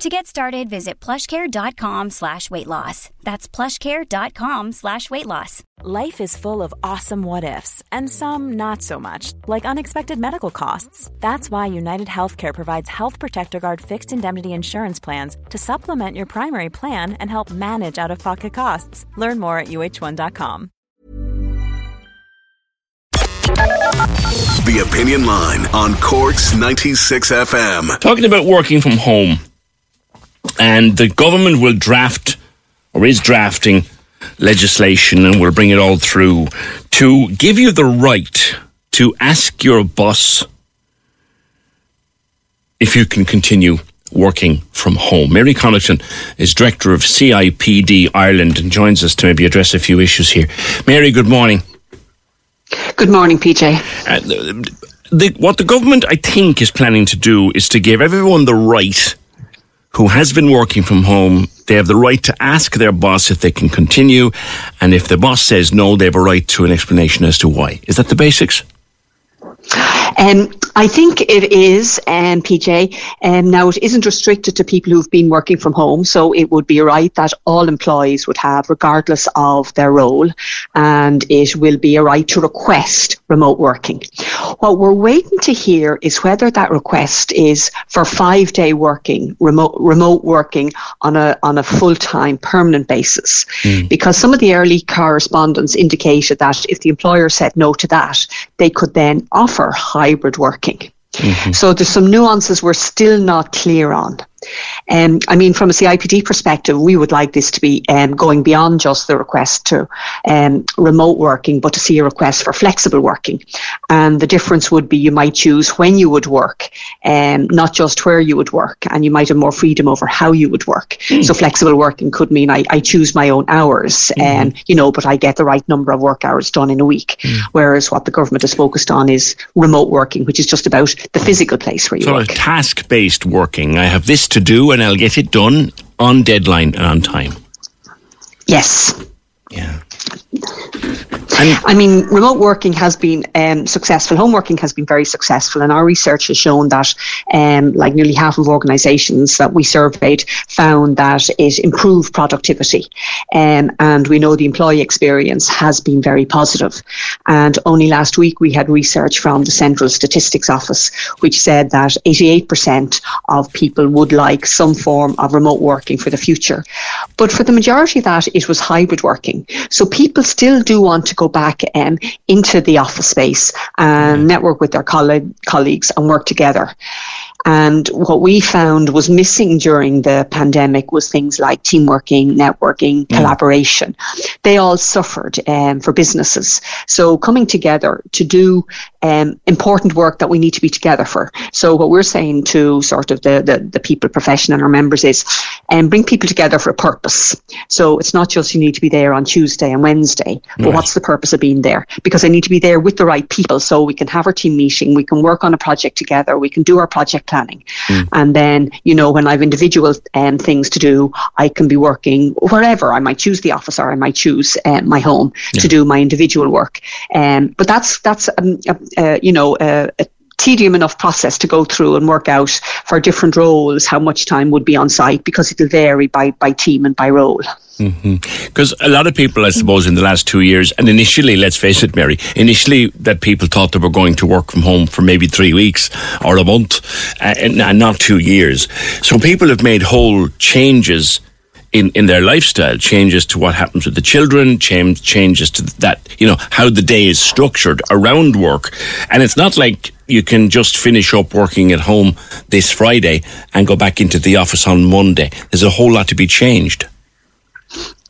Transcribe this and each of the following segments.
To get started, visit plushcare.com slash weight loss. That's plushcare.com slash weight loss. Life is full of awesome what ifs, and some not so much, like unexpected medical costs. That's why United Healthcare provides Health Protector Guard fixed indemnity insurance plans to supplement your primary plan and help manage out of pocket costs. Learn more at uh1.com. The Opinion Line on Cork's 96 FM. Talking about working from home, and the government will draft or is drafting legislation and will bring it all through to give you the right to ask your boss if you can continue working from home. Mary Connaughton is director of CIPD Ireland and joins us to maybe address a few issues here. Mary, good morning. Good morning, PJ. Uh, the, the, what the government, I think, is planning to do is to give everyone the right who has been working from home. They have the right to ask their boss if they can continue, and if the boss says no, they have a right to an explanation as to why. Is that the basics? Um, I think it is, um, PJ. Um, now, it isn't restricted to people who've been working from home, so it would be right that all employees would have, regardless of their role, and it will be a right to request remote working. What we're waiting to hear is whether that request is for five day working, remote, remote working on a, on a full time permanent basis. Mm. Because some of the early correspondence indicated that if the employer said no to that, they could then offer hybrid working. Mm-hmm. So there's some nuances we're still not clear on. Um, I mean, from a CIPD perspective, we would like this to be um, going beyond just the request to um, remote working, but to see a request for flexible working. And the difference would be you might choose when you would work, um, not just where you would work, and you might have more freedom over how you would work. Mm. So flexible working could mean I, I choose my own hours, mm. you know, but I get the right number of work hours done in a week. Mm. Whereas what the government is focused on is remote working, which is just about the physical place where you so work. So task-based working. I have this to do and I'll get it done on deadline and on time. Yes. Yeah. I mean, remote working has been um, successful. Home working has been very successful, and our research has shown that, um, like nearly half of organisations that we surveyed found that it improved productivity, um, and we know the employee experience has been very positive. And only last week we had research from the Central Statistics Office, which said that 88% of people would like some form of remote working for the future, but for the majority of that, it was hybrid working. So people still do want to go back um, into the office space and network with their coll- colleagues and work together. And what we found was missing during the pandemic was things like team working, networking, mm. collaboration. They all suffered um, for businesses. So coming together to do um, important work that we need to be together for. So what we're saying to sort of the, the, the people profession and our members is um, bring people together for a purpose. So it's not just you need to be there on Tuesday and Wednesday, but right. what's the purpose of being there? Because I need to be there with the right people so we can have our team meeting, we can work on a project together, we can do our project planning. Mm. And then, you know, when I have individual um, things to do, I can be working wherever. I might choose the office or I might choose uh, my home yeah. to do my individual work. Um, but that's, that's um, a, uh, you know, a tedium enough process to go through and work out for different roles how much time would be on site because it'll vary by, by team and by role. Because mm-hmm. a lot of people, I suppose, in the last two years, and initially, let's face it, Mary, initially that people thought they were going to work from home for maybe three weeks or a month, uh, and, and not two years. So people have made whole changes in, in their lifestyle, changes to what happens with the children, change, changes to that, you know, how the day is structured around work. And it's not like you can just finish up working at home this Friday and go back into the office on Monday. There's a whole lot to be changed.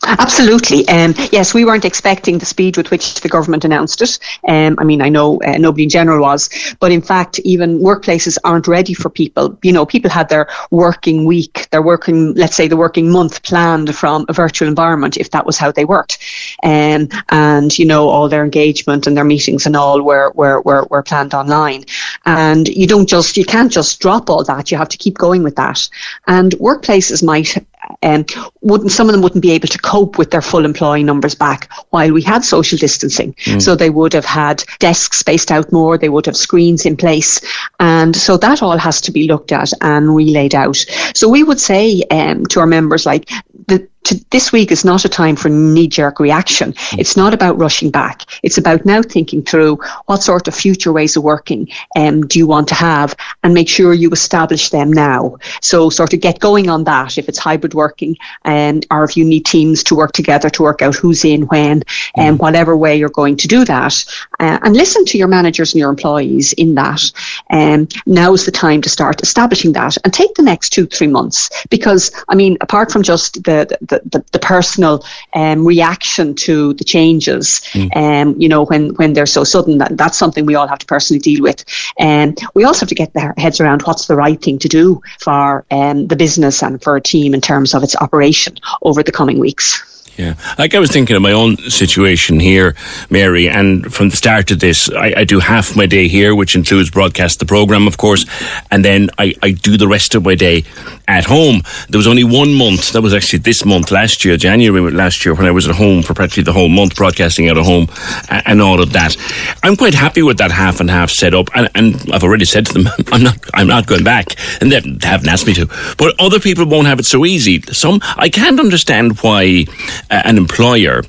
Absolutely. Um, yes, we weren't expecting the speed with which the government announced it. Um, I mean, I know uh, nobody in general was, but in fact, even workplaces aren't ready for people. You know, people had their working week, their working, let's say, the working month planned from a virtual environment, if that was how they worked. Um, and, you know, all their engagement and their meetings and all were, were, were, were planned online. And you don't just, you can't just drop all that. You have to keep going with that. And workplaces might um, wouldn't some of them wouldn't be able to cope with their full employee numbers back while we had social distancing. Mm. So they would have had desks spaced out more, they would have screens in place, and so that all has to be looked at and relayed out. So we would say um, to our members like the to, this week is not a time for knee jerk reaction. It's not about rushing back. It's about now thinking through what sort of future ways of working um, do you want to have and make sure you establish them now. So, sort of get going on that if it's hybrid working um, or if you need teams to work together to work out who's in when and um, whatever way you're going to do that. Uh, and listen to your managers and your employees in that. Um, now is the time to start establishing that and take the next two, three months because, I mean, apart from just the, the the, the, the personal um, reaction to the changes, mm. um, you know, when, when they're so sudden. That, that's something we all have to personally deal with. And um, we also have to get our heads around what's the right thing to do for um, the business and for a team in terms of its operation over the coming weeks. Yeah. Like I was thinking of my own situation here, Mary, and from the start of this, I, I, do half my day here, which includes broadcast the program, of course, and then I, I do the rest of my day at home. There was only one month, that was actually this month, last year, January last year, when I was at home for practically the whole month, broadcasting out of home and, all of that. I'm quite happy with that half and half setup, and, and I've already said to them, I'm not, I'm not going back, and they haven't asked me to. But other people won't have it so easy. Some, I can't understand why an employer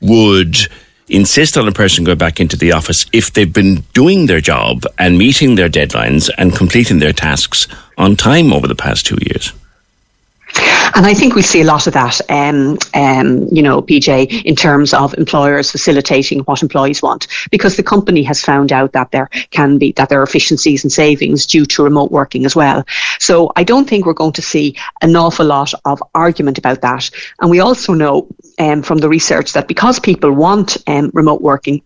would insist on a person going back into the office if they've been doing their job and meeting their deadlines and completing their tasks on time over the past two years. And I think we see a lot of that, um, um, you know, PJ, in terms of employers facilitating what employees want, because the company has found out that there can be that there are efficiencies and savings due to remote working as well. So I don't think we're going to see an awful lot of argument about that. And we also know um, from the research that because people want um, remote working,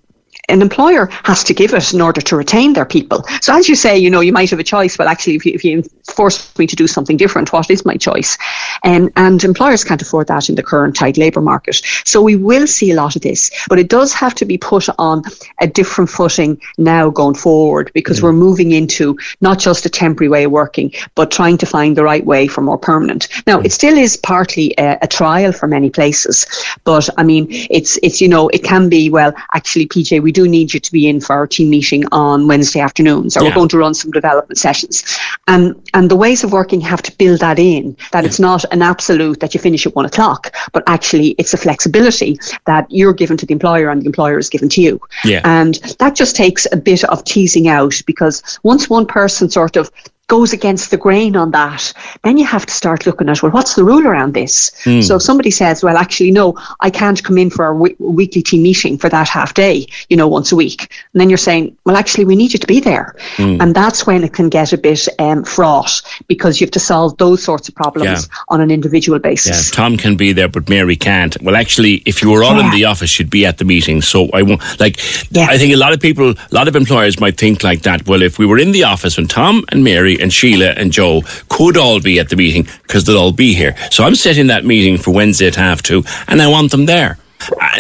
an employer has to give it in order to retain their people. So as you say, you know, you might have a choice. Well, actually, if you, if you force me to do something different, what is my choice? Um, and employers can't afford that in the current tight labour market. So we will see a lot of this, but it does have to be put on a different footing now going forward because mm. we're moving into not just a temporary way of working, but trying to find the right way for more permanent. Now, mm. it still is partly a, a trial for many places, but I mean, it's it's you know, it can be well. Actually, PJ, we do need you to be in for our team meeting on Wednesday afternoons, or yeah. we're going to run some development sessions. And and the ways of working have to build that in, that yeah. it's not an absolute that you finish at one o'clock, but actually it's a flexibility that you're given to the employer and the employer is given to you. Yeah. And that just takes a bit of teasing out because once one person sort of goes against the grain on that, then you have to start looking at, well, what's the rule around this? Mm. So if somebody says, well, actually, no, I can't come in for a w- weekly team meeting for that half day, you know, once a week. And then you're saying, well, actually, we need you to be there. Mm. And that's when it can get a bit um, fraught because you have to solve those sorts of problems yeah. on an individual basis. Yeah, Tom can be there, but Mary can't. Well, actually, if you were all yeah. in the office, you'd be at the meeting. So I won't, like. I think a lot of people, a lot of employers might think like that. Well, if we were in the office when Tom and Mary and Sheila and Joe could all be at the meeting because they'll all be here. So I'm setting that meeting for Wednesday at half two, and I want them there.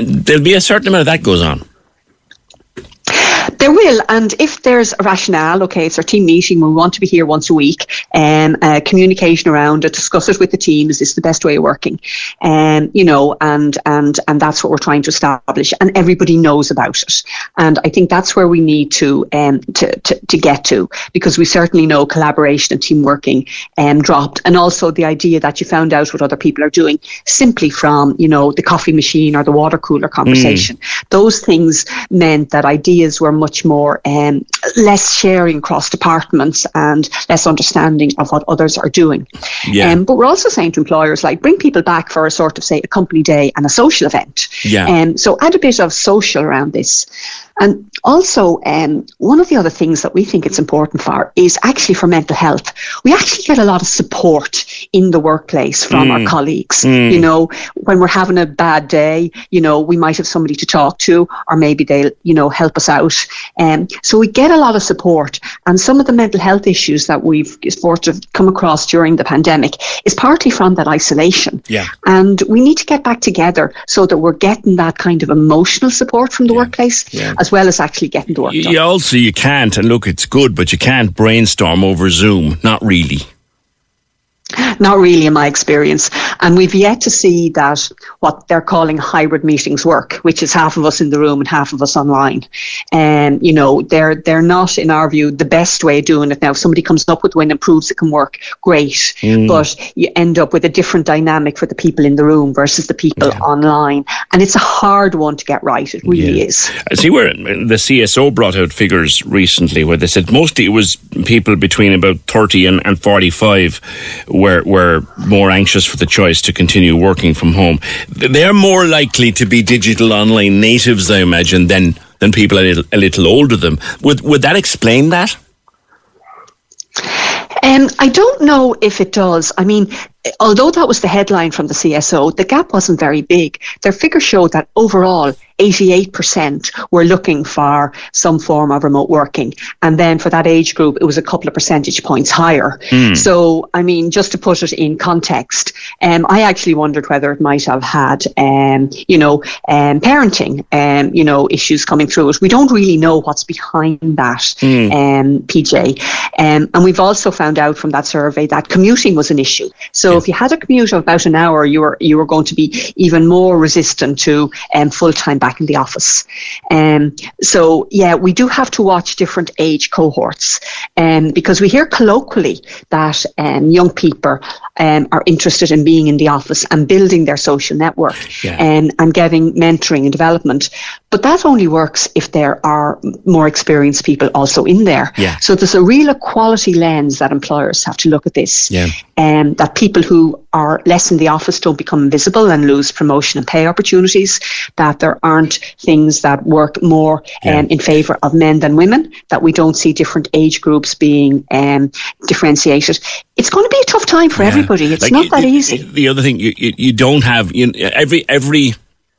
There'll be a certain amount of that goes on. There will, and if there's a rationale, okay, it's our team meeting, we want to be here once a week, and um, uh, communication around it, discuss it with the team, is this the best way of working? And um, you know, and and and that's what we're trying to establish, and everybody knows about it. And I think that's where we need to um to to, to get to, because we certainly know collaboration and team working um dropped, and also the idea that you found out what other people are doing simply from you know the coffee machine or the water cooler conversation. Mm. Those things meant that ideas were much more um, less sharing across departments and less understanding of what others are doing. Yeah. Um, but we're also saying to employers like bring people back for a sort of say a company day and a social event. Yeah. Um, so add a bit of social around this. And also, um, one of the other things that we think it's important for is actually for mental health. We actually get a lot of support in the workplace from mm. our colleagues. Mm. You know, when we're having a bad day, you know, we might have somebody to talk to, or maybe they'll, you know, help us out. Um, so we get a lot of support. And some of the mental health issues that we've sort of come across during the pandemic is partly from that isolation. Yeah. And we need to get back together so that we're getting that kind of emotional support from the yeah. workplace yeah. as well as actually getting the work done. You also you can't, and look, it's good, but you can't brainstorm over Zoom. Not really. Not really, in my experience. And we've yet to see that what they're calling hybrid meetings work, which is half of us in the room and half of us online. And um, you know, they're they're not, in our view, the best way of doing it. Now, if somebody comes up with one and proves it can work, great. Mm. But you end up with a different dynamic for the people in the room versus the people yeah. online, and it's a hard one to get right. It really yeah. is. I see where the CSO brought out figures recently where they said mostly it was people between about thirty and, and forty-five were were more anxious for the choice to continue working from home. They're more likely to be digital online natives, I imagine, than than people a little, a little older than them. Would would that explain that? Um, I don't know if it does. I mean, although that was the headline from the CSO, the gap wasn't very big. Their figures showed that overall 88% were looking for some form of remote working. And then for that age group, it was a couple of percentage points higher. Mm. So, I mean, just to put it in context, um, I actually wondered whether it might have had, um, you know, um, parenting, um, you know, issues coming through it. We don't really know what's behind that, mm. um, PJ. Um, and we've also found out from that survey that commuting was an issue. So yeah. if you had a commute of about an hour, you were you were going to be even more resistant to um, full time back in the office. Um, so, yeah, we do have to watch different age cohorts um, because we hear colloquially that um, young people um, are interested in being in the office and building their social network yeah. um, and getting mentoring and development. But that only works if there are more experienced people also in there. Yeah. So there's a real equality lens that employers have to look at this. Yeah. Um, that people who are less in the office don't become invisible and lose promotion and pay opportunities. That there aren't things that work more yeah. um, in favour of men than women. That we don't see different age groups being um, differentiated. It's going to be a tough time for yeah. everybody. It's like, not that easy. The other thing you, you, you don't have you, every every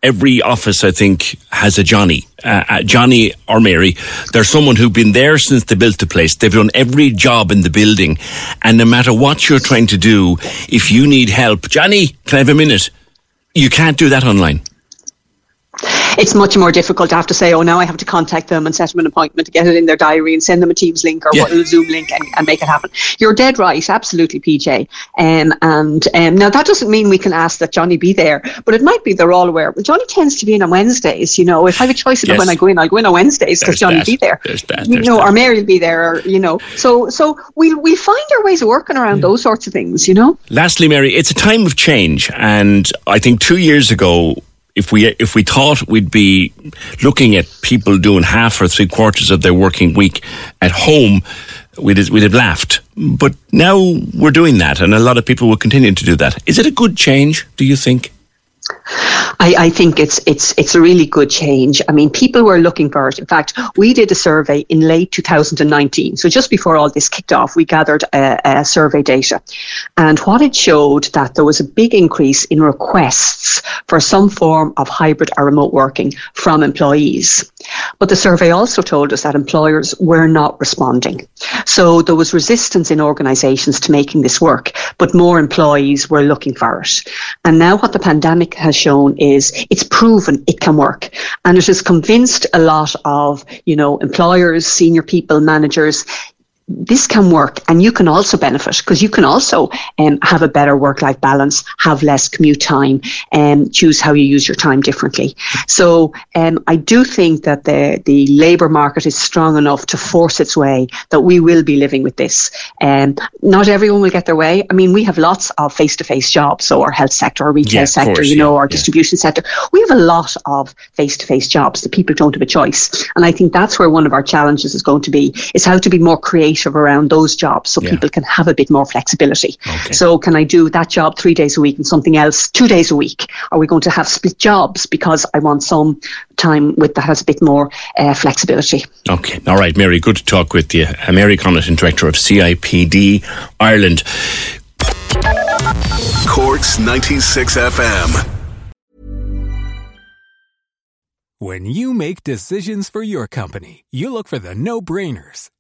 every office, I think, has a Johnny. Uh, uh, Johnny or Mary, there's someone who's been there since they built the place. They've done every job in the building. And no matter what you're trying to do, if you need help, Johnny, can I have a minute? You can't do that online it's much more difficult to have to say, oh, now I have to contact them and set them an appointment to get it in their diary and send them a Teams link or yeah. a Zoom link and, and, make it happen. You're dead right, absolutely, PJ. Um, and um, now that doesn't mean we can ask that Johnny be there, but it might be they're all aware. Well, Johnny tends to be in on Wednesdays. You know, if I have a choice yes. when I go in, I'll go in on Wednesdays because Johnny will be there. There's that. There's you know, that. or Mary will be there. Or, you know, so so we'll we find our ways of working around mm. those sorts of things. You know. Lastly, Mary, it's a time of change, and I think two years ago if we if we thought we'd be looking at people doing half or three quarters of their working week at home, we'd we'd have laughed. But now we're doing that, and a lot of people will continue to do that. Is it a good change? Do you think? I, I, think it's it's it's a really good change. I mean, people were looking for it. In fact, we did a survey in late 2019, so just before all this kicked off, we gathered a, a survey data, and what it showed that there was a big increase in requests for some form of hybrid or remote working from employees. But the survey also told us that employers were not responding. So there was resistance in organisations to making this work, but more employees were looking for it. And now what the pandemic has shown is it's proven it can work. And it has convinced a lot of, you know, employers, senior people, managers, this can work and you can also benefit because you can also um, have a better work life balance, have less commute time, and um, choose how you use your time differently. So um, I do think that the, the labour market is strong enough to force its way that we will be living with this. Um, not everyone will get their way. I mean, we have lots of face to face jobs, so our health sector, our retail yeah, sector, course, you know, yeah, our yeah. distribution sector. We have a lot of face to face jobs that people don't have a choice. And I think that's where one of our challenges is going to be, is how to be more creative creative around those jobs so yeah. people can have a bit more flexibility. Okay. So can I do that job three days a week and something else two days a week? Are we going to have split jobs because I want some time with that has a bit more uh, flexibility? Okay. All right, Mary, good to talk with you. Uh, Mary Connaughton, Director of CIPD Ireland. Corks 96 FM. When you make decisions for your company, you look for the no brainers.